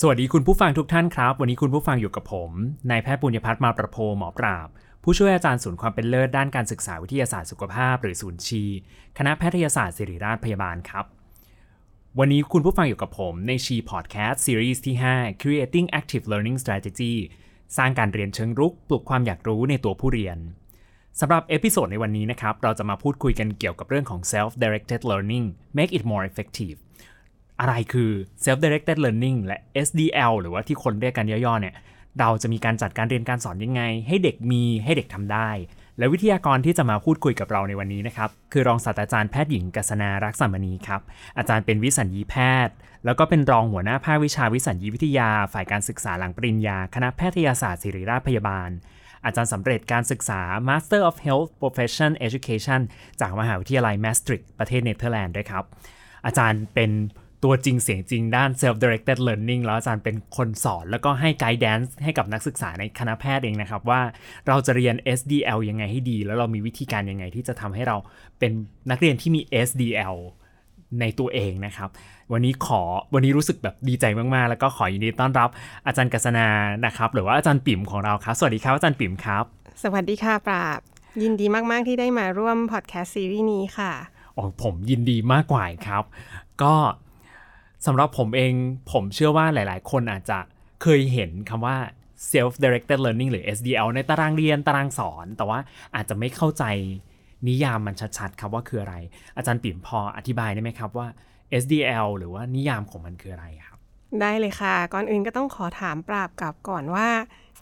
สวัสดีคุณผู้ฟังทุกท่านครับ วันนี้คุณผู้ฟังอยู่กับผมนายแพทย์ปุญญพัฒน์มาประโพหมอปราบ ผู้ช่วยอาจารย์ศูนย์ความเป็นเลิศด้านการศึกษาวิทยาศาสตร์สุขภาพ หรือศูนย์ SHEE คณะแพทยศาสตร์ศิริราชพยาบาลครับ วันนี้คุณผู้ฟังอยู่กับผมใน SHEE พอดแคสต์ซีรีส์ที่ 5 Creating Active Learning Strategy สร้างการเรียนเชิงรุกปลุกความอยากรู้ในตัวผู้เรียนสำหรับ episode ในวันนี้นะครับเราจะมาพูดคุยกันเกี่ยวกับเรื่องของ self-directed learning make it more effective อะไรคือ self-directed learning และ SDL หรือว่าที่คนเรียกกันย่อๆเนี่ยเราจะมีการจัดการเรียนการสอนยังไง ให้เด็กมีให้เด็กทำได้ และวิทยากรที่จะมาพูดคุยกับเราในวันนี้นะครับ คือรองศาสตราจารย์แพทย์หญิงกัษนารักษามณีครับ อาจารย์เป็นวิสัญญีแพทย์ แล้วก็เป็นรองหัวหน้าภาควิชาวิสัญญีวิทยา ฝ่ายการศึกษาหลังปริญญา คณะแพทยศาสตร์ศิริราชพยาบาล อาจารย์สำเร็จการศึกษา Master of Health Profession Education จากมหาวิทยาลัยแมสตริกประเทศเนเธอร์แลนด์ด้วยครับอาจารย์เป็น ตัวจริงเสียงจริงด้าน self-directed learning แล้วอาจารย์เป็นคนสอน แล้วก็ให้ guidance ให้กับนักศึกษาในคณะแพทย์เองนะครับ ว่าเราจะเรียน SDL ยังไงให้ดี แล้วเรามีวิธีการยังไงที่จะทำให้เราเป็นนักเรียนที่มี SDL ในตัวเองนะครับ วันนี้ขอวันนี้รู้สึกแบบดีใจมาก ๆ แล้วก็ขอยินดีต้อนรับอาจารย์กัษนานะครับ หรือว่าอาจารย์ปิ่มของเราครับ สวัสดีครับอาจารย์ปิ่มครับ สวัสดีค่ะปราบ ยินดีมาก ๆ ที่ได้มาร่วมพอดแคสต์ซีรีส์นี้ค่ะอ๋อผมยินดีมากกว่าครับ ก็ สำหรับผมเองผมเชื่อว่าหลาย ๆ คนอาจจะเคยเห็นคำว่า self directed learning หรือ SDL ในตารางเรียนตารางสอน แต่ว่าอาจจะไม่เข้าใจนิยามมันชัด ๆ ครับว่าคืออะไร อาจารย์ปิ่มพออธิบายได้ไหมครับว่า SDL หรือว่านิยามของมันคืออะไรครับ ได้เลยค่ะ ก่อนอื่นก็ต้องขอถามปราบกับก่อนว่า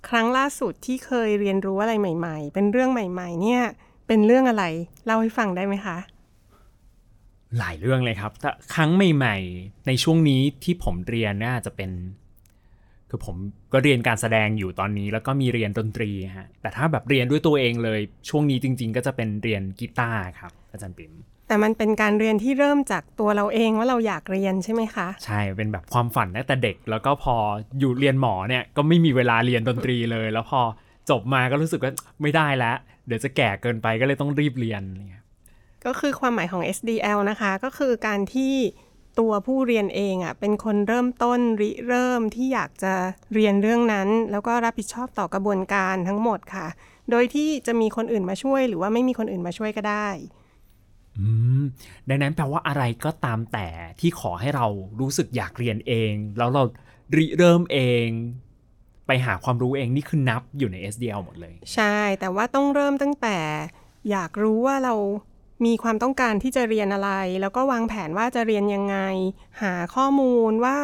ครั้งล่าสุดที่เคยเรียนรู้อะไรใหม่ ๆ เป็นเรื่องใหม่ ๆ เนี่ยเป็นเรื่องอะไรเล่าให้ฟังได้ไหมคะ หลายเรื่องเลยครับถ้าครั้งใหม่ๆ ในช่วงนี้ที่ผมเรียนน่าจะเป็น คือผมก็เรียนการแสดงอยู่ตอนนี้ แล้วก็มีเรียนดนตรีฮะแต่ถ้าแบบเรียนด้วยตัวเองเลย ช่วงนี้จริง ๆ ก็จะเป็นเรียนกีตาร์ครับ อาจารย์ปิ่มแต่มันเป็นการเรียนที่เริ่มจากตัวเราเองว่าเราอยากเรียนใช่ไหมคะ ใช่เป็นแบบความฝันตั้งแต่เด็ก แล้วก็พออยู่เรียนหมอเนี่ยก็ไม่มีเวลาเรียนดนตรีเลย แล้วพอจบมาก็รู้สึกว่าไม่ได้แล้ว เดี๋ยวจะแก่เกินไปก็เลยต้องรีบเรียนอะไรเงี้ย ก็คือความหมายของ SDL นะคะ ก็คือการที่ตัวผู้เรียนเองอะเป็นคนเริ่มต้นริเริ่มที่อยากจะเรียนเรื่องนั้น แล้วก็รับผิดชอบต่อกระบวนการทั้งหมดค่ะ โดยที่จะมีคนอื่นมาช่วยหรือว่าไม่มีคนอื่นมาช่วยก็ได้อืมดังนั้นแปลว่าอะไรก็ตามแต่ที่ขอให้เรารู้สึกอยากเรียนเอง แล้วเราริเริ่มเอง ไปหาความรู้เองนี่คือนับอยู่ใน SDL หมดเลย ใช่ แต่ว่าต้องเริ่มตั้งแต่อยากรู้ว่าเรา มีความต้องการที่จะเรียนอะไร แล้วก็วางแผนว่าจะเรียนยังไง หาข้อมูลว่า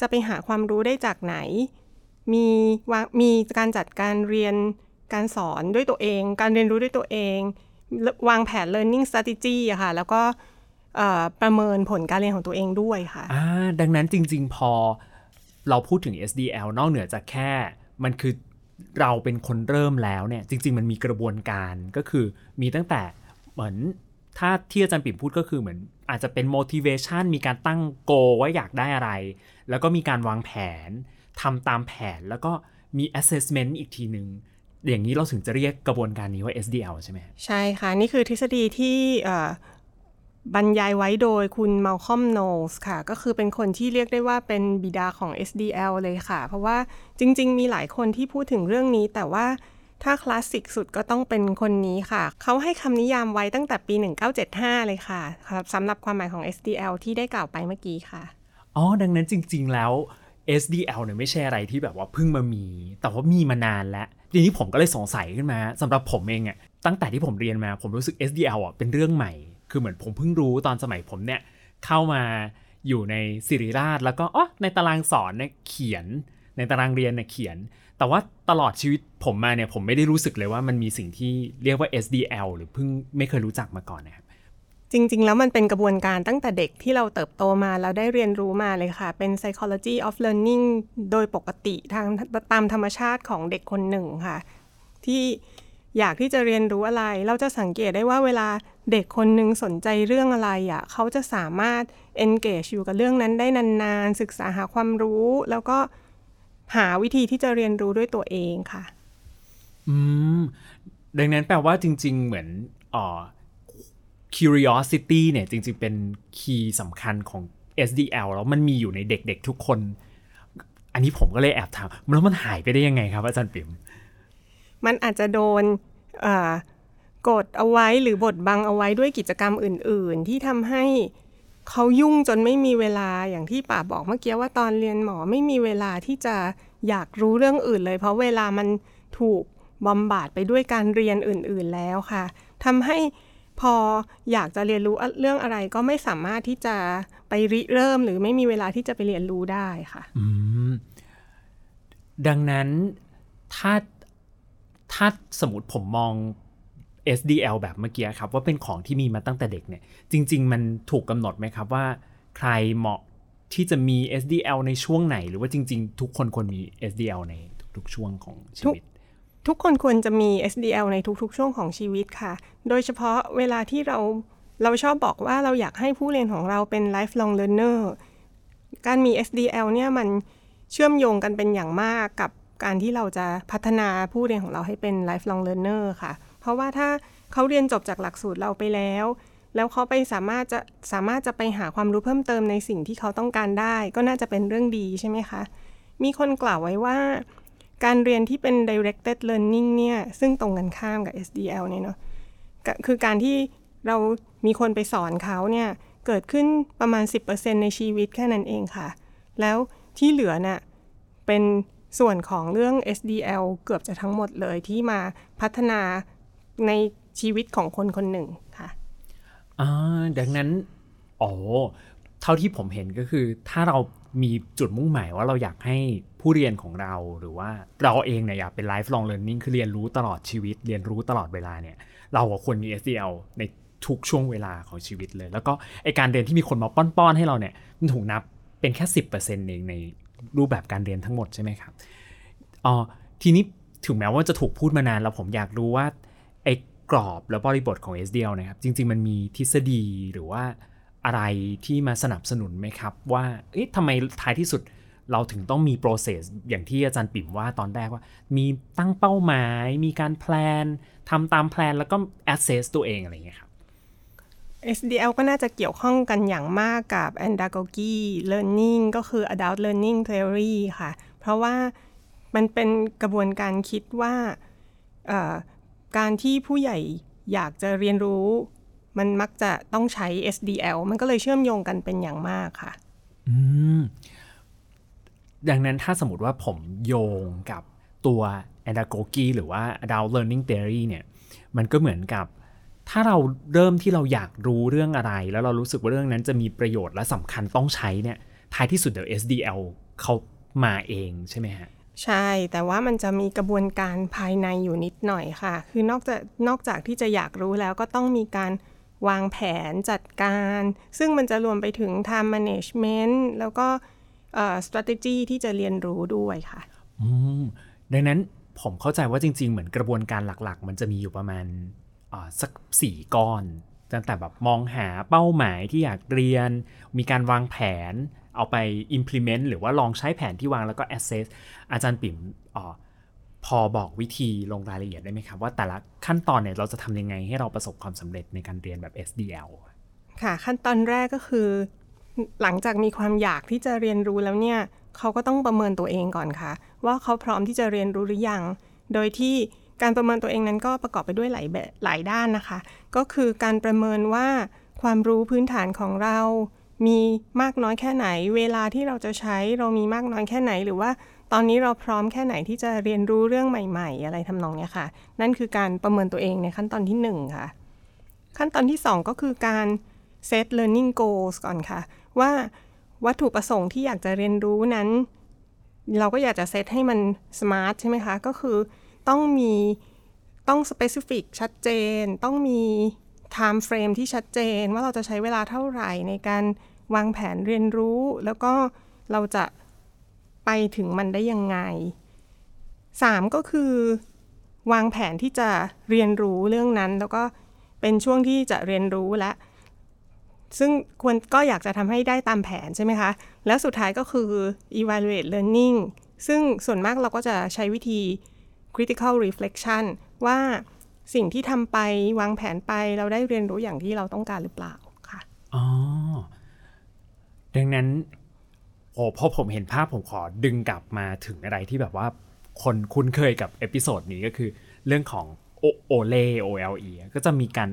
จะไปหาความรู้ได้จากไหน มีวมีการจัดการเรียนการสอนด้วยตัวเอง การเรียนรู้ด้วยตัวเอง วางแผน learning strategy อะค่ะ แล้วก็ประเมินผลการเรียนของตัวเองด้วยค่ะอ่าดังนั้นจริง ๆ พอเราพูดถึง SDL นอกเหนือจากแค่ มันคือเราเป็นคนเริ่มแล้วเนี่ย จริง ๆ มันมีกระบวนการก็คือมีตั้งแต่เหมือน ถ้าที่อาจารย์ปิ่มพูดก็คือเหมือน อาจจะเป็น motivation มีการตั้งโกว่าอยากได้อะไร แล้วก็มีการวางแผนทำตามแผนแล้วก็มี assessment อีกทีหนึ่งอย่างนี้เราถึงจะเรียกกระบวนการนี้ว่า SDL ใช่ไหมใช่ค่ะ นี่คือทฤษฎีที่บรรยายไว้โดยคุณมัลคอมโนสค่ะ ก็คือเป็นคนที่เรียกได้ว่าเป็นบิดาของ SDL เลยค่ะ เพราะว่าจริง ๆ มีหลายคนที่พูดถึงเรื่องนี้ แต่ว่า ถ้าคลาสสิกสุดก็ต้องเป็นคนนี้ค่ะ เขาให้คำนิยามไว้ตั้งแต่ปี 1975 เลยค่ะครับสำหรับความหมายของ SDL ที่ได้กล่าวไปเมื่อกี้ค่ะ อ๋อ ดังนั้นจริง ๆ แล้ว SDL เนี่ยไม่ใช่อะไรที่แบบว่าเพิ่งมามี แต่ว่ามีมานานแล้ว ทีนี้ผมก็เลยสงสัยขึ้นมาสำหรับผมเองอะตั้งแต่ที่ผมเรียนมา ผมรู้สึก SDL อะเป็นเรื่องใหม่ คือเหมือนผมเพิ่งรู้ตอนสมัยผมเนี่ยเข้ามาอยู่ในสิริราชแล้วก็อ๋อในตารางสอนเนี่ยเขียน ในตารางเรียนเนี่ยเขียน แต่ว่าตลอดชีวิตผมมาเนี่ยผมไม่ได้รู้สึกเลยว่ามันมีสิ่งที่เรียกว่า SDL หรือเพิ่งไม่เคยรู้จักมาก่อนนะครับจริง ๆ แล้วมันเป็นกระบวนการตั้งแต่เด็กที่เราเติบโตมาแล้วได้เรียนรู้มาเลยค่ะ เป็น psychology of learning โดยปกติทางตามธรรมชาติของเด็กคนหนึ่งค่ะ ที่อยากที่จะเรียนรู้อะไร เราจะสังเกตได้ว่าเวลาเด็กคนหนึ่งสนใจเรื่องอะไรอะเขาจะสามารถ engage อยู่กับเรื่องนั้นได้นานๆ ศึกษาหาความรู้ แล้วก็ หาวิธีที่จะเรียนรู้ด้วยตัวเองค่ะ อืม ดังนั้นแปลว่าจริง ๆ เหมือนอ่อ curiosity เนี่ยจริง ๆ เป็นคีย์สำคัญของ SDL แล้วมันมีอยู่ในเด็ก ๆ ทุกคน อันนนี้ผมก็เลยแอบถามแล้วมันหายไปได้ยังไงครับ อาจารย์ปิ๋มมันอาจจะโดนกดเอาไว้หรือบดบังเอาไว้ด้วยกิจกรรมอื่น ๆ ที่ทำให้ เขายุ่งจนไม่มีเวลาอย่างที่ป่าบอกเมื่อกี้ว่าตอนเรียนหมอไม่มีเวลาที่จะอยากรู้เรื่องอื่นเลย เพราะเวลามันถูกบำบัดไปด้วยการเรียนอื่น ๆแล้วค่ะทำให้พออยากจะเรียนรู้เรื่องอะไรก็ไม่สามารถที่จะไปริเริ่มหรือไม่มีเวลาที่จะไปเรียนรู้ได้ค่ะดังนั้นถ้าถ้าสมมติผมมอง SDL แบบเมื่อกี้ครับ ว่าเป็นของที่มีมาตั้งแต่เด็กเนี่ย จริง ๆ มันถูกกำหนดไหมครับว่า ใครเหมาะที่จะมี SDL ในช่วงไหน หรือว่าจริง ๆ ทุกคนควรมี SDL ในทุกๆช่วงของชีวิต ทุกคนควรจะมี SDL ในทุกๆ ช่วงของชีวิตค่ะ โดยเฉพาะเวลาที่เราเราชอบบอกว่าเราอยากให้ผู้เรียนของเราเป็น lifelong learner การมี SDL เนี่ยมันเชื่อมโยงกันเป็นอย่างมากกับการที่เราจะพัฒนาผู้เรียนของเราให้เป็น lifelong learner ค่ะ เพราะว่าถ้าเขาเรียนจบจากหลักสูตรเราไปแล้ว แล้วเขาไปสามารถจะสามารถจะไปหาความรู้เพิ่มเติมในสิ่งที่เขาต้องการได้ ก็น่าจะเป็นเรื่องดีใช่ไหมคะ มีคนกล่าวไว้ว่า การเรียนที่เป็น directed learning เนี่ย ซึ่งตรงกันข้ามกับ SDL เนี่ยเนาะคือการที่เรามีคนไปสอนเขาเนี่ย เกิดขึ้นประมาณ 10%ในชีวิตแค่นั้นเองค่ะ แล้วที่เหลือน่ะเป็นส่วนของเรื่อง SDL เกือบจะทั้งหมดเลยที่มาพัฒนา ในชีวิตของคนคนหนึ่งค่ะอ่าดังนั้นอ๋อเท่าที่ผมเห็นก็คือ ถ้าเรามีจุดมุ่งหมายว่าเราอยากให้ผู้เรียนของเราหรือว่าเราเองเนี่ยอยากเป็น lifelong learning คือเรียนรู้ตลอดชีวิต เรียนรู้ตลอดเวลาเนี่ย เราควรมี SDL ในทุกช่วงเวลาของชีวิตเลย แล้วก็ไอการเรียนที่มีคนมาป้อนๆให้เราเนี่ยมันถูกนับเป็นแค่สิบเปอร์เซ็นต์เองในรูปแบบการเรียนทั้งหมดใช่ไหมครับอ๋อทีนี้ถึงแม้ว่าจะถูกพูดมานานแล้วผมอยากรู้ว่า ไอ้กรอบและบริบทของ SDL นะครับ จริง ๆ มันมีทฤษฎีหรือว่าอะไรที่มาสนับสนุนไหมครับ ว่าเอ๊ะทำไมท้ายที่สุดเราถึงต้องมี process อย่างที่อาจารย์ปิ่มว่าตอนแรกว่า มีตั้งเป้าหมาย มีการแพลนทำตามแพลนแล้วก็ assess ตัวเองอะไรเงี้ยครับ SDL ก็น่าจะเกี่ยวข้องกันอย่างมากกับ andragogy learning ก็คือ adult learning theory ค่ะ เพราะว่ามันเป็นกระบวนการคิดว่า การที่ผู้ใหญ่อยากจะเรียนรู้ มันมักจะต้องใช้ SDL มันก็เลยเชื่อมโยงกันเป็นอย่างมากค่ะ อืม ดังนั้นถ้าสมมติว่าผมโยงกับตัว andagogy หรือว่า adult learning theory เนี่ย มันก็เหมือนกับ ถ้าเราเริ่มที่เราอยากรู้เรื่องอะไร แล้วเรารู้สึกว่าเรื่องนั้นจะมีประโยชน์และสำคัญต้องใช้เนี่ย ท้ายที่สุดเดี๋ยว SDL เขามาเองใช่ไหมฮะ ใช่ แต่ว่ามันจะมีกระบวนการภายในอยู่นิดหน่อยค่ะ คือนอกจากนอกจากที่จะอยากรู้แล้วก็ต้องมีการวางแผนจัดการ ซึ่งมันจะรวมไปถึง time management แล้วก็ strategy ที่จะเรียนรู้ด้วยค่ะดังนั้นผมเข้าใจว่าจริง ๆ เหมือนกระบวนการหลักๆ มันจะมีอยู่ประมาณสักสี่ก้อนตั้งแต่แบบมองหาเป้าหมายที่อยากเรียน มีการวางแผน เอาไป implement หรือว่าลองใช้แผนที่วางแล้วก็ assess อาจารย์ปิ่มพอบอกวิธีลงรายละเอียดได้ไหมครับ ว่าแต่ละขั้นตอนเนี่ยเราจะทำยังไงให้เราประสบความสำเร็จในการเรียนแบบ SDL ค่ะ ขั้นตอนแรกก็คือ หลังจากมีความอยากที่จะเรียนรู้แล้วเนี่ยเขาก็ต้องประเมินตัวเองก่อนค่ะ ว่าเขาพร้อมที่จะเรียนรู้หรือยัง โดยที่การประเมินตัวเองนั้นก็ประกอบไปด้วยหลายแบบหลายด้านนะคะ ก็คือการประเมินว่าความรู้พื้นฐานของเรา มีมากน้อยแค่ไหน เวลาที่เราจะใช้เรามีมากน้อยแค่ไหน หรือว่าตอนนี้เราพร้อมแค่ไหนที่จะเรียนรู้เรื่องใหม่ ๆ อะไรทำนองนี้ค่ะ นั่นคือการประเมินตัวเองในขั้นตอนที่ 1 ค่ะ ขั้นตอนที่ 2 ก็คือการ set learning goals ก่อนค่ะ ว่าวัตถุประสงค์ที่อยากจะเรียนรู้นั้น เราก็อยากจะเซตให้มัน smart ใช่ไหมคะ ก็คือต้องมีต้อง specific ชัดเจน ต้องมี time frame ที่ชัดเจนว่าเราจะใช้เวลาเท่าไหร่ในการ วางแผนเรียนรู้ แล้วก็เราจะไปถึงมันได้ยังไง 3 ก็คือ วางแผนที่จะเรียนรู้เรื่องนั้น แล้วก็เป็นช่วงที่จะเรียนรู้และ ซึ่งควรก็อยากจะทำให้ได้ตามแผนใช่ไหมคะ แล้วสุดท้ายก็คือ evaluate learning ซึ่งส่วนมากเราก็จะใช้วิธี critical reflection ว่าสิ่งที่ทำไปวางแผนไปเราได้เรียนรู้อย่างที่เราต้องการหรือเปล่าค่ะ อ๋อ ดังนั้นโอ้พอผมเห็นภาพผมขอดึงกลับมาถึงอะไรที่แบบว่าคนคุ้นเคยกับ episode นี้ก็คือเรื่องของโอเล OLE ก็จะมีการ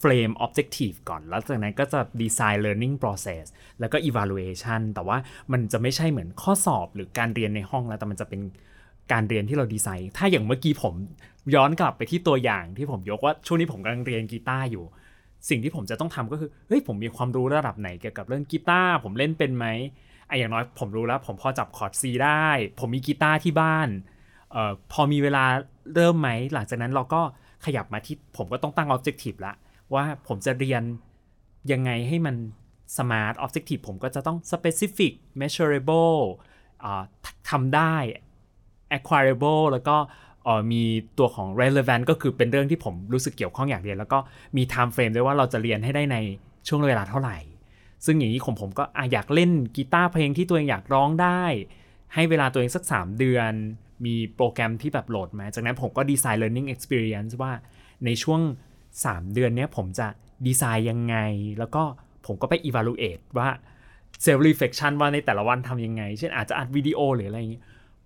frame objective ก่อน แล้วจากนั้นก็จะ design learning process แล้วก็ evaluation แต่ว่ามันจะไม่ใช่เหมือนข้อสอบหรือการเรียนในห้องแล้ว แต่มันจะเป็นการเรียนที่เราดีไซน์ ถ้าอย่างเมื่อกี้ผมย้อนกลับไปที่ตัวอย่างที่ผมยกว่าช่วงนี้ผมกำลังเรียนกีตาร์อยู่ สิ่งที่ผมจะต้องทำก็คือเฮ้ยผมมีความรู้ระดับไหนเกี่ยวกับเรื่องกีตาร์ผมเล่นเป็นไหมไอ้อย่างน้อยผมรู้แล้ว ผมพอจับคอร์ดซีได้ ผมมีกีตาร์ที่บ้านเอ่อพอมีเวลาเริ่มไหม หลังจากนั้นเราก็ขยับมาที่ผมก็ต้องตั้ง objective ละว่าผมจะเรียนยังไงให้มัน smart objective ผมก็จะต้อง specific measurable ทำได้ acquirable แล้วก็ มีตัวของ relevant ก็คือเป็นเรื่องที่ผมรู้สึกเกี่ยวข้องอยากเรียน แล้วก็มี time frame ด้วยว่าเราจะเรียนให้ได้ในช่วงเวลาเท่าไหร่ ซึ่งอย่างนี้ของผมก็อยากเล่นกีตาร์เพลงที่ตัวเองอยากร้องได้ ให้เวลาตัวเองสัก 3 เดือน มีโปรแกรมที่แบบโหลดมา จากนั้นผมก็ดีไซน์ learning experience ว่าในช่วง 3 เดือนนี้ผมจะดีไซน์ยังไง แล้วก็ผมก็ไป evaluate ว่า self reflection ว่าในแต่ละวันทำยังไง เช่นอาจจะอัดวิดีโอหรืออะไรอย่างนี้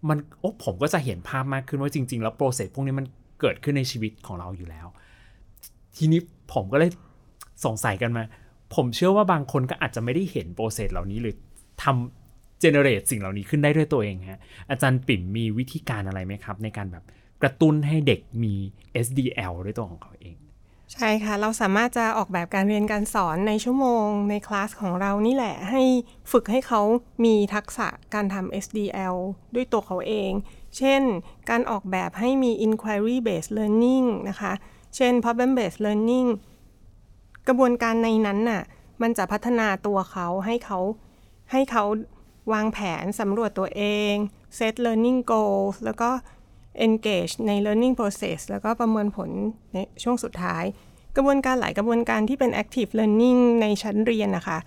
มันโอ้ผมก็จะเห็นภาพมากขึ้นว่าจริง ๆ แล้วโปรเซสพวกนี้มันเกิดขึ้นในชีวิตของเราอยู่แล้ว ทีนี้ผมก็เลยสงสัยกันมา ผมเชื่อว่าบางคนก็อาจจะไม่ได้เห็นโปรเซสเหล่านี้หรือทำเจเนเรตสิ่งเหล่านี้ขึ้นได้ด้วยตัวเองฮะอาจารย์ปิ่มมีวิธีการอะไรไหมครับ ในการแบบกระตุ้นให้เด็กมี SDL ด้วยตัวของเขาเอง ใช่ค่ะ เราสามารถจะออกแบบการเรียนการสอนในชั่วโมงในคลาสของเรานี่แหละ ให้ฝึกให้เขามีทักษะการทำ SDL ด้วยตัวเขาเอง เช่น การออกแบบให้มี inquiry based learning นะคะ เช่น problem based learning กระบวนการในนั้นน่ะ มันจะพัฒนาตัวเขาให้เขาให้เขาวางแผนสำรวจตัวเอง set learning goals แล้วก็ engage ใน learning process แล้วก็ประเมินผลในช่วงสุดท้าย กระบวนการหลายกระบวนการที่เป็น active learning ในชั้นเรียนนะคะ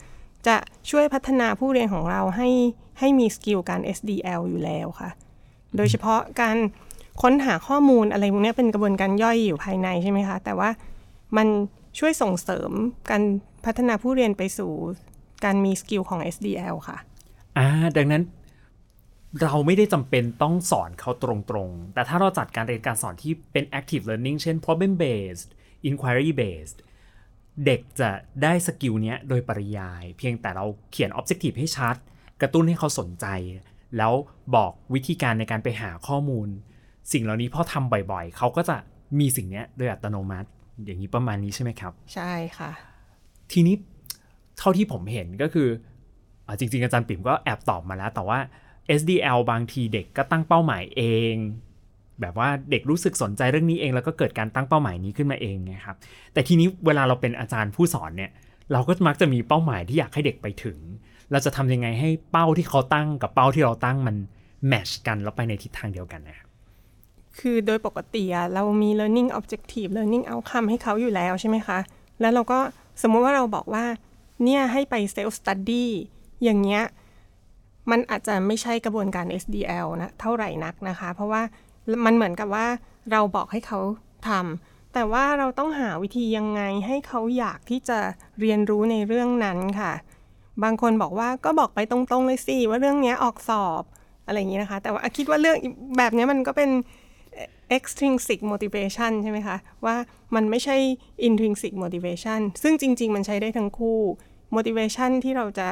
จะช่วยพัฒนาผู้เรียนของเราให้ให้มี skill การ SDL อยู่แล้วค่ะ โดยเฉพาะการค้นหาข้อมูลอะไรพวกนี้เป็นกระบวนการย่อยอยู่ภายในใช่ไหมคะ แต่ว่ามันช่วยส่งเสริมการพัฒนาผู้เรียนไปสู่การมี skill ของ SDL ค่ะอ่าดังนั้น เราไม่ได้จำเป็นต้องสอนเขาตรงๆ แต่ถ้าเราจัดการเรียนการสอนที่เป็น active learning เช่น problem based inquiry based เด็กจะได้ skill เนี้ยโดยปริยาย เพียงแต่เราเขียน objective ให้ชัด กระตุ้นให้เขาสนใจ แล้วบอกวิธีการในการไปหาข้อมูล สิ่งเหล่านี้พอทำบ่อยๆ เขาก็จะมีสิ่งนี้โดยอัตโนมัติ อย่างนี้ประมาณนี้ใช่ไหมครับ ใช่ค่ะ ทีนี้เท่าที่ผมเห็นก็คือจริงๆ อาจารย์ปิ่มก็แอบตอบมาแล้ว แต่ว่า SDL บางทีเด็กก็ตั้งเป้าหมายเอง แบบว่าเด็กรู้สึกสนใจเรื่องนี้เอง แล้วก็เกิดการตั้งเป้าหมายนี้ขึ้นมาเองนะครับ แต่ทีนี้เวลาเราเป็นอาจารย์ผู้สอนเนี่ย เราก็มักจะมีเป้าหมายที่อยากให้เด็กไปถึง เราจะทำยังไงให้เป้าที่เขาตั้งกับเป้าที่เราตั้งมันแมชกันแล้วไปในทิศทางเดียวกันนะครับคือโดยปกติอะเรามี learning objective learning outcome ให้เขาอยู่แล้วใช่ไหมคะ แล้วเราก็สมมติว่าเราบอกว่า เนี่ยให้ไป self study อย่างเงี้ย มันอาจจะไม่ใช่กระบวนการ SDL นะเท่าไหร่นักนะคะ เพราะว่ามันเหมือนกับว่าเราบอกให้เขาทำแต่ว่าเราต้องหาวิธียังไงให้เขาอยากที่จะเรียนรู้ในเรื่องนั้นค่ะ บางคนบอกว่าก็บอกไปตรงๆเลยสิว่าเรื่องนี้ออกสอบอะไรอย่างนี้นะคะ แต่ว่าคิดว่าเรื่องแบบนี้มันก็เป็น extrinsic motivation ใช่ไหมคะ ว่ามันไม่ใช่ intrinsic motivation ซึ่งจริง ๆ มันใช้ได้ทั้งคู่ motivation ที่เราจะ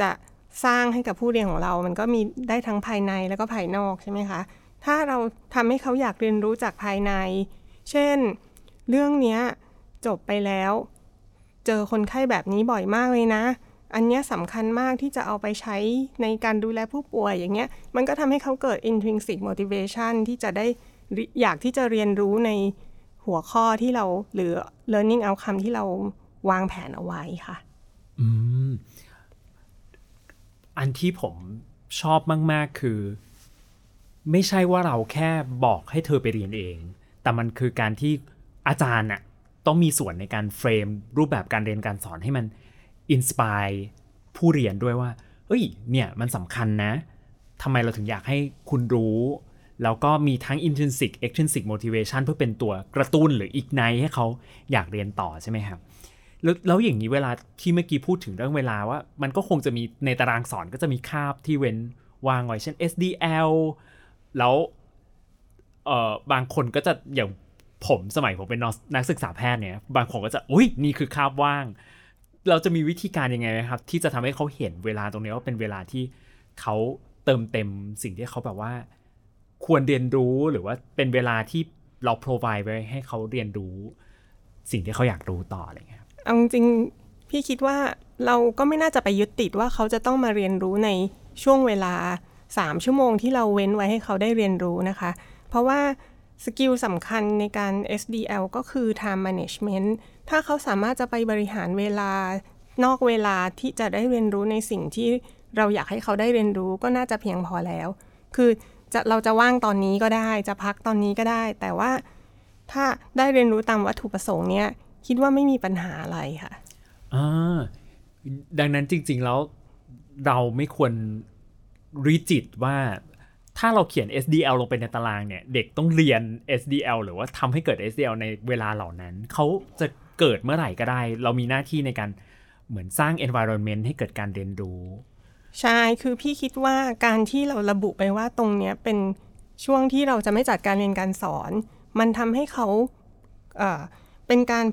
จะ สร้างให้กับผู้เรียนของเรา มันก็มีได้ทั้งภายในแล้วก็ภายนอกใช่ไหมคะ ถ้าเราทำให้เขาอยากเรียนรู้จากภายใน เช่น เรื่องนี้จบไปแล้ว เจอคนไข้แบบนี้บ่อยมากเลยนะ อันนี้สำคัญมากที่จะเอาไปใช้ในการดูแลผู้ป่วยอย่างเงี้ย มันก็ทำให้เขาเกิด intrinsic motivation ที่จะได้อยากที่จะเรียนรู้ในหัวข้อที่เราหรือ learning outcome ที่เราวางแผนเอาไว้ค่ะ อืม อันที่ผมชอบมาก ๆ คือ ไม่ใช่ว่าเราแค่บอกให้เธอไปเรียนเอง แต่มันคือการที่อาจารย์น่ะต้องมีส่วนในการเฟรมรูปแบบการเรียนการสอนให้มันอินสปายผู้เรียนด้วยว่าเอ้ย เนี่ยมันสำคัญนะ ทำไมเราถึงอยากให้คุณรู้ แล้วก็มีทั้ง intrinsic extrinsic motivation เพื่อเป็นตัวกระตุ้นหรือ ignite ให้เขาอยากเรียนต่อใช่ไหมครับ แล้วแล้วอย่างนี้เวลาที่เมื่อกี้พูดถึงเรื่องเวลาว่า มันก็คงจะมีในตารางสอนก็จะมีคาบที่เว้นวางไว้เช่น SDL แล้วเอ่อบางคนก็จะอย่างผมสมัยผมเป็นนักศึกษาแพทย์เนี่ย บางคนก็จะอุ้ยนี่คือคาบว่าง เราจะมีวิธีการยังไงครับ ที่จะทำให้เขาเห็นเวลาตรงนี้ว่าเป็นเวลาที่เขาเติมเต็มสิ่งที่เขาแบบว่า ควรเรียนรู้หรือว่าเป็นเวลาที่เรา provide ไว้ให้เขาเรียนรู้ สิ่งที่เขาอยากรู้ต่ออะไรเงี้ย เอาจริงพี่คิดว่าเราก็ไม่น่าจะไปยึดติดว่าเขาจะต้องมาเรียนรู้ในช่วงเวลา 3 ชั่วโมงที่เราเว้นไว้ให้เขาได้เรียนรู้นะคะ เพราะว่าสกิลสำคัญในการ SDL ก็คือ time management ถ้าเขาสามารถจะไปบริหารเวลานอกเวลาที่จะได้เรียนรู้ในสิ่งที่เราอยากให้เขาได้เรียนรู้ก็น่าจะเพียงพอแล้ว คือจะเราจะว่างตอนนี้ก็ได้ จะพักตอนนี้ก็ได้ แต่ว่าถ้าได้เรียนรู้ตามวัตถุประสงค์เนี่ย คิดว่าไม่มีปัญหาอะไรค่ะอ่าดังนั้นจริง ๆ แล้วเราไม่ควรรีจิตว่าถ้าเราเขียน SDL ลงไปในตารางเนี่ย เด็กต้องเรียน SDL หรือว่าทำให้เกิด SDL ในเวลาเหล่านั้น เขาจะเกิดเมื่อไหร่ก็ได้ เรามีหน้าที่ในการเหมือนสร้าง environment ให้เกิดการเรียนรู้ ใช่ คือพี่คิดว่าการที่เราระบุไปว่าตรงเนี้ยเป็นช่วงที่เราจะไม่จัดการเรียนการสอน มันทำให้เขาเอ่อเป็นการ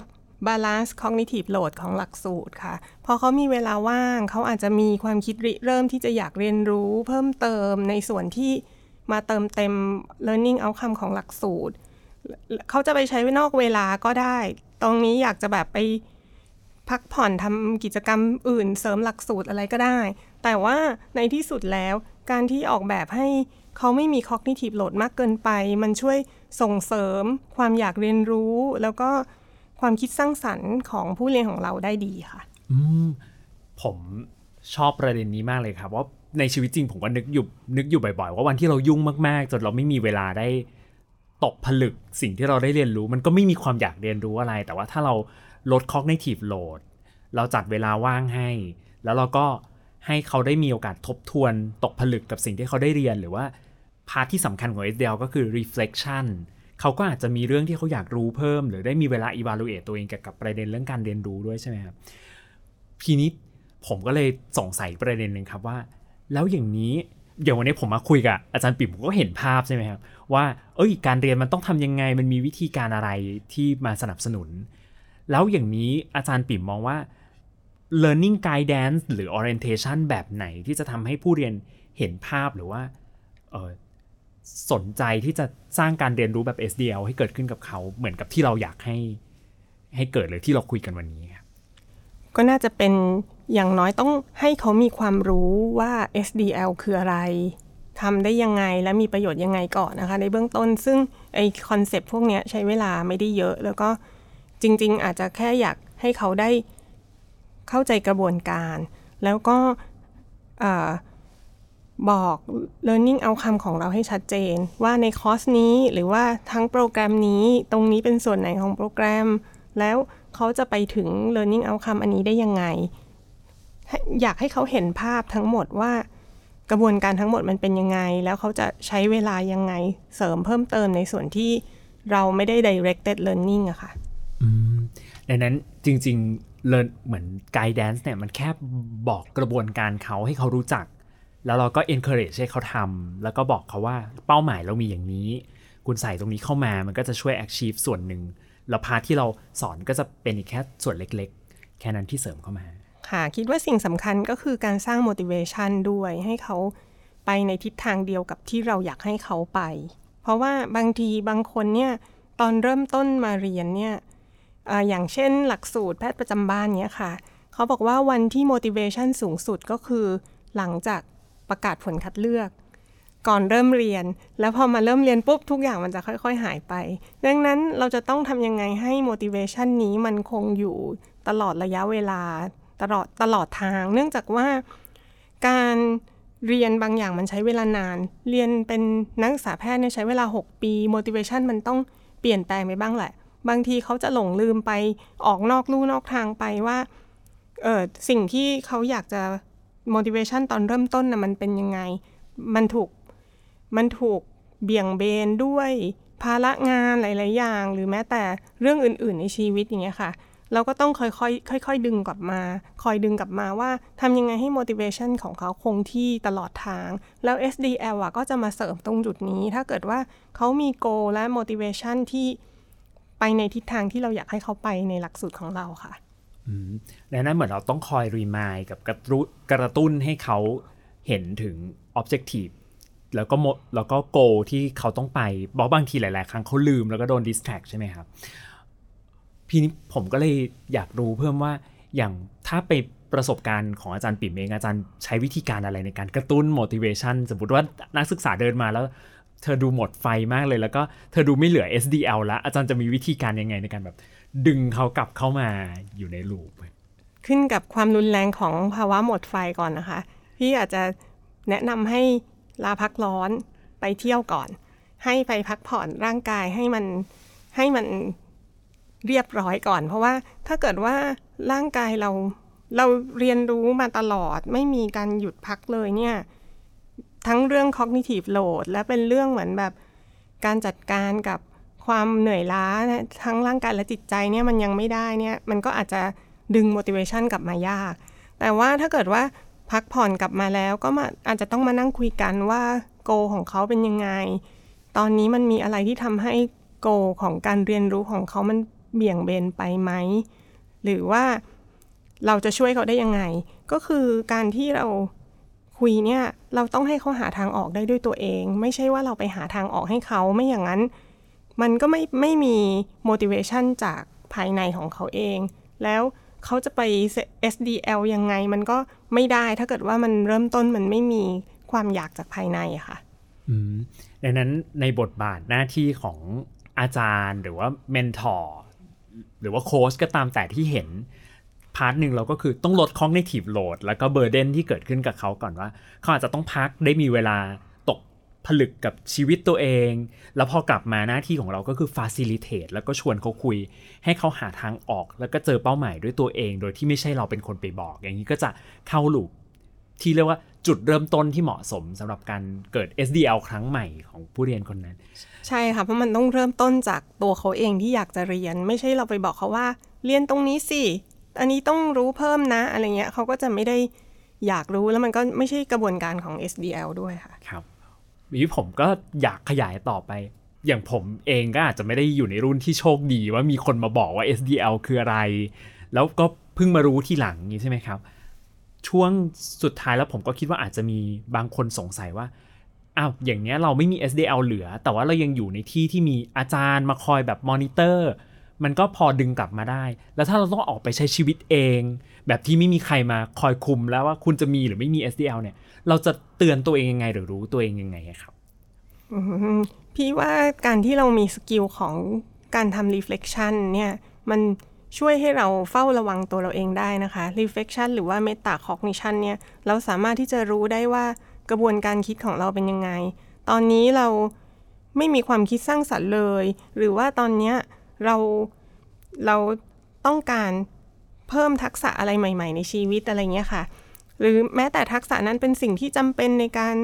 บาลานซ์ cognitive load ของหลักสูตรค่ะ พอเขามีเวลาว่างเขาอาจจะมีความคิดริเริ่มที่จะอยากเรียนรู้เพิ่มเติมในส่วนที่มาเติมเต็ม learning outcome ของหลักสูตร เขาจะไปใช้นอกเวลาก็ได้ ตรงนี้อยากจะแบบไปพักผ่อนทำกิจกรรมอื่นเสริมหลักสูตรอะไรก็ได้ แต่ว่าในที่สุดแล้วการที่ออกแบบให้เขาไม่มี cognitive load มากเกินไป มันช่วยส่งเสริมความอยากเรียนรู้ แล้วก็ ความคิดสร้างสรรค์ของผู้เรียนของเราได้ดีค่ะ อืมผมชอบประเด็นนี้มากเลยครับว่าในชีวิตจริงผมก็นึกอยู่นึกอยู่บ่อยๆ ว่าวันที่เรายุ่งมากๆ จนเราไม่มีเวลาได้ตกผลึกสิ่งที่เราได้เรียนรู้ มันก็ไม่มีความอยากเรียนรู้อะไร แต่ว่าถ้าเราลด cognitive load เราจัดเวลาว่างให้ แล้วเราก็ให้เขาได้มีโอกาสทบทวนตกผลึกกับสิ่งที่เขาได้เรียนหรือว่าพาร์ทที่สำคัญของ SDL ก็คือ reflection เขาก็อาจจะมีเรื่องที่เขาอยากรู้เพิ่ม หรือได้มีเวลา evaluate ตัวเองเกี่ยวกับประเด็นเรื่องการเรียนรู้ด้วยใช่ไหมครับทีนี้ผมก็เลยสงสัยประเด็นหนึ่งครับว่า แล้วอย่างนี้อย่างวันนี้ผมมาคุยกับอาจารย์ปิ่มผมก็เห็นภาพใช่ไหมครับว่า เอ้ยการเรียนมันต้องทำยังไง มันมีวิธีการอะไรที่มาสนับสนุน แล้วอย่างนี้อาจารย์ปิ่มมองว่า learning guidance หรือ orientation แบบไหนที่จะทำให้ผู้เรียนเห็นภาพหรือว่าเออ สนใจที่จะสร้างการเรียนรู้แบบ SDL ให้เกิดขึ้นกับเขาเหมือนกับที่เราอยากให้ให้เกิดเลยที่เราคุยกันวันนี้ครับก็น่าจะเป็นอย่างน้อยต้องให้เขามีความรู้ว่า SDL คืออะไรทำได้ยังไงและมีประโยชน์ยังไงก่อนนะคะ ในเบื้องต้นซึ่งไอ้ concept พวกนี้ใช้เวลาไม่ได้เยอะ แล้วก็จริง ๆ อาจจะแค่อยากให้เขาได้เข้าใจกระบวนการ แล้วก็ บอก learning outcome ของเราให้ชัดเจน ว่าในคอร์สนี้หรือว่าทั้งโปรแกรมนี้ตรงนี้เป็นส่วนไหนของโปรแกรม แล้วเขาจะไปถึง learning outcome อันนี้ได้ยังไง อยากให้เขาเห็นภาพทั้งหมดว่ากระบวนการทั้งหมดมันเป็นยังไง แล้วเขาจะใช้เวลายังไงเสริมเพิ่มเติมในส่วนที่เราไม่ได้ directed learning อะค่ะดังนั้นจริง ๆเรียนเหมือน guidance เนี่ยมันแค่บอกกระบวนการเขาให้เขารู้จัก แล้วเราก็ encourage ให้เขาทำแล้วก็บอกเขาว่าเป้าหมายเรามีอย่างนี้ คุณใส่ตรงนี้เข้ามามันก็จะช่วย achieve ส่วนหนึ่งแล้วพาร์ทที่เราสอนก็จะเป็นอีกแค่ส่วนเล็กๆ แค่นั้นที่เสริมเข้ามา ค่ะคิดว่าสิ่งสำคัญก็คือการสร้าง motivation ด้วยให้เขาไปในทิศทางเดียวกับที่เราอยากให้เขาไป เพราะว่าบางทีบางคนเนี่ยตอนเริ่มต้นมาเรียนเนี่ยออย่างเช่นหลักสูตรแพทย์ประจำบ้านเนี่ยค่ะ เขาบอกว่าวันที่ motivation สูงสุดก็คือ หลังจาก ประกาศผลคัดเลือก ก่อนเริ่มเรียน แล้วพอมาเริ่มเรียนปุ๊บทุกอย่างมันจะค่อย ๆ หายไป ดังนั้นเราจะต้องทำยังไงให้ motivation นี้มันคงอยู่ตลอดระยะเวลาตลอดตลอดทาง เนื่องจากว่าการเรียนบางอย่างมันใช้เวลานาน เรียนเป็นนักศึกษาแพทย์เนี่ยใช้เวลา 6 ปี motivation มันต้องเปลี่ยนแปลงไปบ้างแหละ บางทีเขาจะหลงลืมไปออกนอกลู่นอกทางไปว่า เออสิ่งที่เขาอยากจะ motivation ตอนเริ่มต้นนะ่ะมันเป็นยังไง มันถูก มันถูกเบี่ยงเบนด้วยภาระงานหลาย ๆ อย่าง หรือแม้แต่เรื่องอื่น ๆ ในชีวิตอย่างเงี้ยค่ะ เราก็ต้องค่อยๆ ค่อย ๆ ดึงกลับมา คอยดึงกลับมาว่าทำยังไงให้ motivation ของเขาคงที่ตลอดทาง แล้ว SDL อะก็จะมาเสริมตรงจุดนี้ ถ้าเกิดว่าเขามี goal และ motivation ที่ไปในทิศทางที่เราอยากให้เขาไปในหลักสูตรของเราค่ะ ดังนั้นเหมือนเราต้องคอยรีมายกับกระตุ้นกระตุ้นให้เขาเห็นถึง objective แล้วก็หมดแล้วก็โกที่เขาต้องไปบอกบางทีหลาย ๆ ครั้งเขาลืมแล้วก็โดน distract ใช่ไหมครับพี่นี้ผมก็เลยอยากรู้เพิ่มว่าอย่างถ้าไปประสบการณ์ของอาจารย์ปิ่มเองอาจารย์ใช้วิธีการอะไรในการกระตุ้น motivation สมมติว่านักศึกษาเดินมาแล้ว เธอดูหมดไฟมากเลยแล้วก็เธอดูไม่เหลือ SDL แล้วอาจารย์จะมีวิธีการยังไงในการแบบ ดึงเขากลับเข้ามาอยู่ในลูปขึ้นกับความรุนแรงของภาวะหมดไฟก่อนนะคะ พี่อาจจะแนะนำให้ลาพักร้อนไปเที่ยวก่อน ให้ไปพักผ่อนร่างกายให้มันให้มันเรียบร้อยก่อน เพราะว่าถ้าเกิดว่าร่างกายเราเราเรียนรู้มาตลอดไม่มีการหยุดพักเลยเนี่ย ทั้งเรื่อง cognitive load และเป็นเรื่องเหมือนแบบการจัดการกับความเหนื่อยล้าทั้งร่างกายและจิตใจเนี่ยมันยังไม่ได้เนี่ยมันก็อาจจะดึง motivation กลับมายาก แต่ว่าถ้าเกิดว่าพักผ่อนกลับมาแล้วก็มาอาจจะต้องมานั่งคุยกันว่าโกของเขาเป็นยังไง ตอนนี้มันมีอะไรที่ทำให้โกของการเรียนรู้ของเขามันเบี่ยงเบนไปไหม หรือว่าเราจะช่วยเขาได้ยังไง ก็คือการที่เรา คุยเนี่ยเราต้องให้เขาหาทางออกได้ด้วยตัวเอง ไม่ใช่ว่าเราไปหาทางออกให้เขาไม่อย่างนั้น มันก็ไม่ไม่มี motivation จากภายในของเขาเอง แล้วเขาจะไป SDL ยังไงมันก็ไม่ได้ถ้าเกิดว่ามันเริ่มต้นมันไม่มีความอยากจากภายในค่ะดังนั้นในบทบาทหน้าที่ของอาจารย์หรือว่าเมนทอร์หรือว่าโค้ชก็ตามแต่ที่เห็น part หนึ่งเราก็คือต้องลด cognitive load แล้วก็ burden ที่เกิดขึ้นกับเขาก่อนว่า เขาอาจจะต้องพักได้มีเวลาตกผลึกกับชีวิตตัวเอง แล้วพอกลับมาหน้าที่ของเราก็คือ facilitate แล้วก็ชวนเขาคุย ให้เขาหาทางออก แล้วก็เจอเป้าหมายด้วยตัวเอง โดยที่ไม่ใช่เราเป็นคนไปบอก อย่างนี้ก็จะเข้า loop ที่เรียกว่าจุดเริ่มต้นที่เหมาะสมสำหรับการเกิด SDL ครั้งใหม่ของผู้เรียนคนนั้น ใช่ค่ะ เพราะมันต้องเริ่มต้นจากตัวเขาเองที่อยากจะเรียน ไม่ใช่เราไปบอกเขาว่า เรียนตรงนี้สิ อันนี้ต้องรู้เพิ่มนะ อะไรเงี้ยเขาก็จะไม่ได้อยากรู้แล้วมันก็ไม่ใช่กระบวนการของ SDL ด้วยค่ะ ครับนี้ผมก็อยากขยายต่อไป อย่างผมเองก็อาจจะไม่ได้อยู่ในรุ่นที่โชคดีว่ามีคนมาบอกว่า SDL คืออะไร แล้วก็เพิ่งมารู้ทีหลังนี้ใช่ไหมครับ ช่วงสุดท้ายแล้วผมก็คิดว่าอาจจะมีบางคนสงสัยว่าอ้าวอย่างเนี้ยเราไม่มี SDL เหลือ แต่ว่าเรายังอยู่ในที่ที่มีอาจารย์มาคอยแบบมอนิเตอร์ มันก็พอดึงกลับมาได้ แล้วถ้าเราต้องออกไปใช้ชีวิตเอง แบบที่ไม่มีใครมาคอยคุมแล้วว่าคุณจะมีหรือไม่มี SDL เนี่ย เราจะเตือนตัวเองยังไง หรือรู้ตัวเองยังไงครับพี่ว่าการที่เรามี skill ของการทำ reflection เนี่ย มันช่วยให้เราเฝ้าระวังตัวเราเองได้นะคะ reflection หรือว่า metacognition เนี่ย เราสามารถที่จะรู้ได้ว่ากระบวนการคิดของเราเป็นยังไง ตอนนี้เราไม่มีความคิดสร้างสรรค์เลย หรือว่าตอนเนี้ย เราเราต้องการเพิ่มทักษะอะไรใหม่ ๆ ในชีวิตอะไรเงี้ยค่ะ หรือแม้แต่ทักษะนั้นเป็นสิ่งที่จำเป็นในการ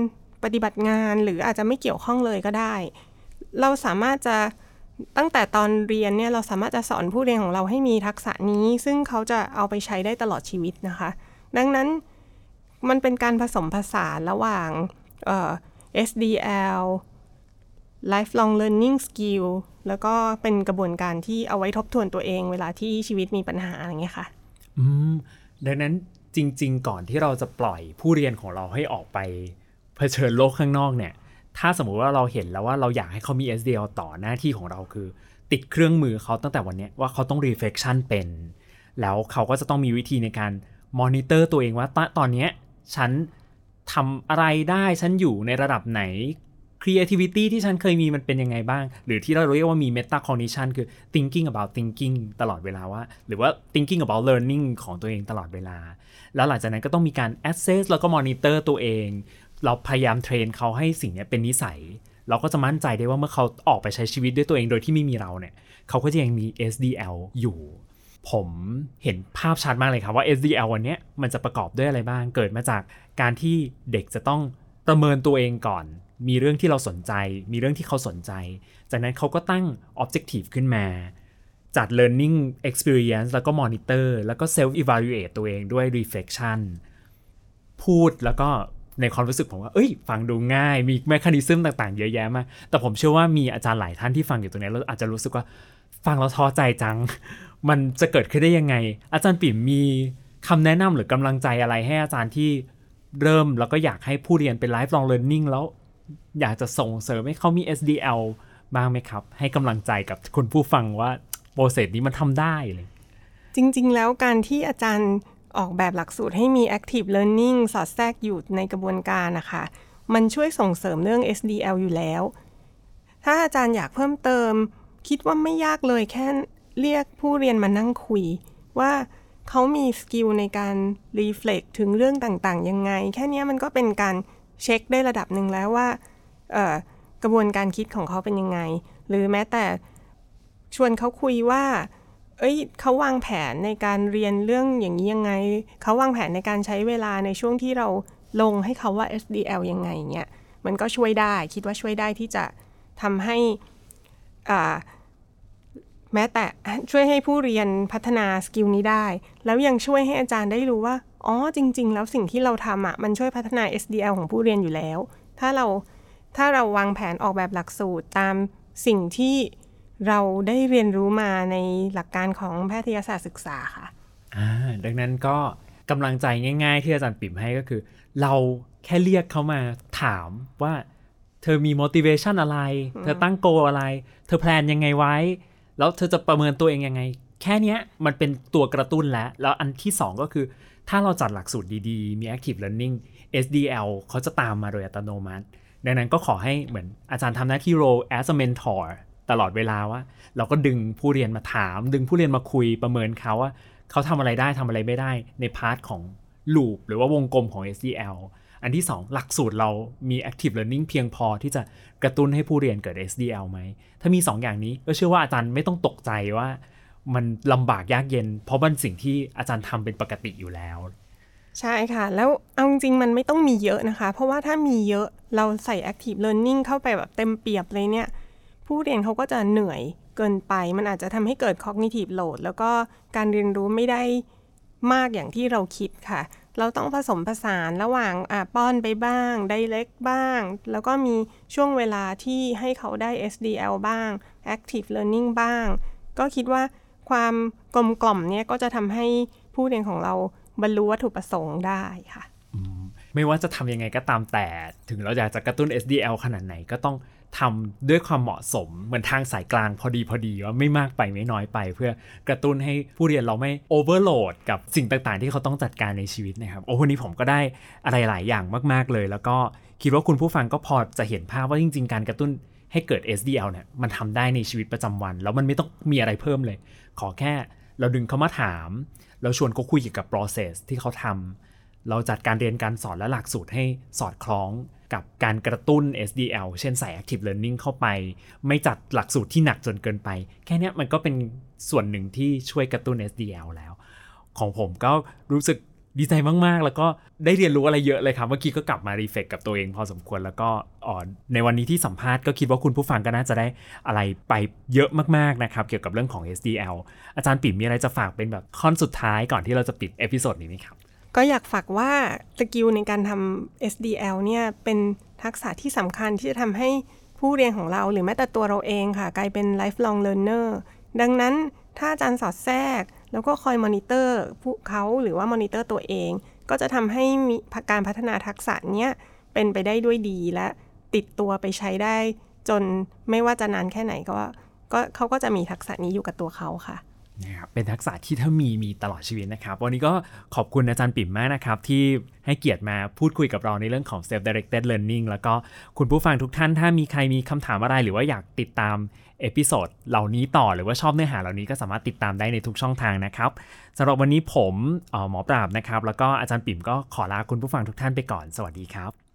ปฏิบัติงานหรืออาจจะไม่เกี่ยวข้องเลยก็ได้ เราสามารถจะตั้งแต่ตอนเรียนเนี่ยเราสามารถจะสอนผู้เรียนของเราให้มีทักษะนี้ ซึ่งเขาจะเอาไปใช้ได้ตลอดชีวิตนะคะ ดังนั้นมันเป็นการผสมผสานระหว่าง SDL lifelong learning skill แล้วก็เป็นกระบวนการที่เอาไว้ทบทวนตัวเอง เวลาที่ชีวิตมีปัญหาอะไรเงี้ยค่ะ อืม ดังนั้นจริง ๆ ก่อนที่เราจะปล่อยผู้เรียนของเราให้ออกไปเผชิญโลกข้างนอกเนี่ย ถ้าสมมุติว่าเราเห็นแล้วว่าเราอยากให้เขามี SDL ต่อหน้าที่ของเราคือ ติดเครื่องมือเขาตั้งแต่วันนี้ว่าเขาต้อง reflection เป็น แล้วเขาก็จะต้องมีวิธีในการมอนิเตอร์ตัวเองว่าตอนนี้ฉันทำอะไรได้ฉันอยู่ในระดับไหน creativity ที่ฉันเคยมีมันเป็นยังไงบ้าง หรือที่เราเรียกว่ามี meta cognition คือ thinking about thinking ตลอดเวลาว่า หรือว่า thinking about learning ของตัวเองตลอดเวลา แล้วหลังจากนั้นก็ต้องมีการ assess แล้วก็ monitor ตัวเอง เราพยายามเทรนเขาให้สิ่งนี้เป็นนิสัย เราก็จะมั่นใจได้ว่าเมื่อเขาออกไปใช้ชีวิตด้วยตัวเองโดยที่ไม่มีเราเนี่ย เขาก็จะยังมี SDL อยู่ ผมเห็นภาพชัดมากเลยครับว่า SDL วันนี้มันจะประกอบด้วยอะไรบ้าง เกิดมาจากการที่เด็กจะต้องประเมินตัวเองก่อน มีเรื่องที่เราสนใจ มีเรื่องที่เขาสนใจ จากนั้นเขาก็ตั้ง objective ขึ้นมา จัด learning experience แล้วก็ monitor แล้วก็ self evaluate ตัวเองด้วย reflection พูดแล้วก็ในความรู้สึกผมว่า เอ้ย ฟังดูง่าย มีแมคานิซึมต่างๆ เยอะแยะมาก แต่ผมเชื่อว่ามีอาจารย์หลายท่านที่ฟังอยู่ตรงนี้แล้วอาจจะรู้สึกว่า ฟังแล้วท้อใจจัง มันจะเกิดขึ้นได้ยังไง อาจารย์ปิ่มมีคำแนะนำหรือกำลังใจอะไรให้อาจารย์ที่เริ่มแล้วก็อยากให้ผู้เรียนเป็น lifelong learning แล้ว อยากจะส่งเสริมให้เขามี SDL บ้างไหมครับ ให้กำลังใจกับคุณผู้ฟังว่าโปรเซสนี้มันทำได้เลย จริง ๆ แล้วการที่อาจารย์ออกแบบหลักสูตรให้มี active learning สอดแทรกอยู่ในกระบวนการนะคะมันช่วยส่งเสริมเรื่อง SDL อยู่แล้ว ถ้าอาจารย์อยากเพิ่มเติม คิดว่าไม่ยากเลยแค่เรียกผู้เรียนมานั่งคุย ว่าเขามีสกิลในการ reflect ถึงเรื่องต่างๆ ยังไง แค่นี้มันก็เป็นการ เช็คได้ระดับหนึ่งแล้วว่ากระบวนการคิดของเขาเป็นยังไง หรือแม้แต่ชวนเขาคุยว่า เอ้ยเขาวางแผนในการเรียนเรื่องอย่างนี้ยังไง เขาวางแผนในการใช้เวลาในช่วงที่เราลงให้เขาว่า SDL ยังไงเนี่ยมันก็ช่วยได้ คิดว่าช่วยได้ที่จะทำให้แม้แต่ช่วยให้ผู้เรียนพัฒนาสกิลนี้ได้ แล้วยังช่วยให้อาจารย์ได้รู้ว่า อ๋อจริง ๆ แล้วสิ่งที่เราทำอะมันช่วยพัฒนา SDL ของผู้เรียนอยู่แล้ว ถ้าเราถ้าเราวางแผนออกแบบหลักสูตรตามสิ่งที่เราได้เรียนรู้มาในหลักการของแพทยศาสตร์ศึกษาค่ะอ่าดังนั้นก็กำลังใจง่าย ๆ ที่อาจารย์ปิ่มให้ก็คือ เราแค่เรียกเขามาถามว่า เธอมี motivation อะไร เธอตั้งโกอะไร เธอแพลนยังไงไว้ แล้วเธอจะประเมินตัวเองยังไง แค่นี้มันเป็นตัวกระตุ้นแล้ว แล้วอันที่2ก็คือ ถ้าเราจัดหลักสูตรดีๆ มี active learning SDL เขาจะตามมาโดยอัตโนมัติ ดังนั้นก็ขอให้เหมือนอาจารย์ทำหน้าที่ role as a mentor ตลอดเวลาว่า เราก็ดึงผู้เรียนมาถาม ดึงผู้เรียนมาคุยประเมินเขาว่า เขาทำอะไรได้ทำอะไรไม่ได้ในพาร์ทของลูปหรือว่าวงกลมของ SDL อันที่ 2 หลักสูตรเรามี active learning เพียงพอที่จะกระตุ้นให้ผู้เรียนเกิด SDL ไหม ถ้ามี 2 อย่างนี้ก็เชื่อว่าอาจารย์ไม่ต้องตกใจว่า มันลำบากยากเย็น เพราะมันสิ่งที่อาจารย์ทำเป็นปกติอยู่แล้ว ใช่ค่ะ แล้วเอาจริงมันไม่ต้องมีเยอะนะคะ เพราะว่าถ้ามีเยอะเราใส่ active learning เข้าไปแบบเต็มเปียบเลยเนี่ย ผู้เรียนเขาก็จะเหนื่อยเกินไป มันอาจจะทำให้เกิด cognitive load แล้วก็การเรียนรู้ไม่ได้มากอย่างที่เราคิดค่ะ เราต้องผสมผสานระหว่างอ่าป้อนไปบ้าง direct บ้าง แล้วก็มีช่วงเวลาที่ให้เขาได้ SDL บ้าง active learning บ้าง ก็คิดว่า ความกลมกล่อมเนี่ยก็จะทำให้ผู้เรียนของเราบรรลุวัตถุประสงค์ได้ค่ะไม่ว่าจะทำยังไงก็ตามแต่ ถึงเราอยากจะกระตุ้น SDL ขนาดไหนก็ต้องทำด้วยความเหมาะสมเหมือนทางสายกลางพอดีพอดีว่าไม่มากไปไม่น้อยไป เพื่อกระตุ้นให้ผู้เรียนเราไม่โอเวอร์โหลดกับสิ่งต่างๆ ที่เขาต้องจัดการในชีวิตนะครับ โอ้วันนี้ผมก็ได้อะไรหลายอย่างมาก ๆเลย แล้วก็คิดว่าคุณผู้ฟังก็พอจะเห็นภาพว่าจริง ๆ การกระตุ้น ให้เกิด SDL เนี่ยมันทำได้ในชีวิตประจำวัน แล้วมันไม่ต้องมีอะไรเพิ่มเลย ขอแค่เราดึงเขามาถาม เราชวนเขาคุยเกี่ยวกับ process ที่เขาทำเราจัดการเรียนการสอนและหลักสูตรให้สอดคล้องกับการกระตุ้น SDL เช่นใส่ Active Learning เข้าไป ไม่จัดหลักสูตรที่หนักจนเกินไป แค่นี้มันก็เป็นส่วนหนึ่งที่ช่วยกระตุ้น SDL แล้ว ของผมก็รู้สึก ดีใจมากๆ แล้วก็ได้เรียนรู้อะไรเยอะเลยครับ เมื่อกี้ก็กลับมารีเฟกกับตัวเองพอสมควรแล้วก็อ่อนในวันนี้ที่สัมภาษณ์ก็คิดว่าคุณผู้ฟังก็น่าจะได้อะไรไปเยอะมากๆนะครับ เกี่ยวกับเรื่องของ SDL อาจารย์ปิ่มมีอะไรจะฝากเป็นแบบท่อนสุดท้ายก่อนที่เราจะปิด episode นี้ไหมครับก็อยากฝากว่า skill ในการทำ SDL เนี่ยเป็นทักษะที่สำคัญที่จะทำให้ผู้เรียนของเราหรือแม้แต่ตัวเราเองค่ะ กลายเป็น lifelong learner ดังนั้นถ้าอาจารย์สอดแทรก แล้วก็คอยมอนิเตอร์ผู้เขาหรือว่ามอนิเตอร์ตัวเอง ก็จะทำให้มีการพัฒนาทักษะเนี้ยเป็นไปได้ด้วยดีและติดตัวไปใช้ได้ จนไม่ว่าจะนานแค่ไหนก็ก็เขาก็จะมีทักษะนี้อยู่กับตัวเขาค่ะนะครับเป็นทักษะที่ถ้ามีมีตลอดชีวิตนะครับ วันนี้ก็ขอบคุณอาจารย์ปิ่มมากนะครับ ที่ให้เกียรติมาพูดคุยกับเราในเรื่องของ self directed learning แล้วก็คุณผู้ฟังทุกท่านถ้ามีใครมีคำถามอะไรหรือว่าอยากติดตาม episode เหล่านี้ต่อหรือว่าชอบเนื้อหาเหล่านี้ก็สามารถติดตามได้ในทุกช่องทางนะครับสำหรับวันนี้ผมหมอปราบนะครับ แล้วก็อาจารย์ปิ่มก็ขอลาคุณผู้ฟังทุกท่านไปก่อน สวัสดีครับ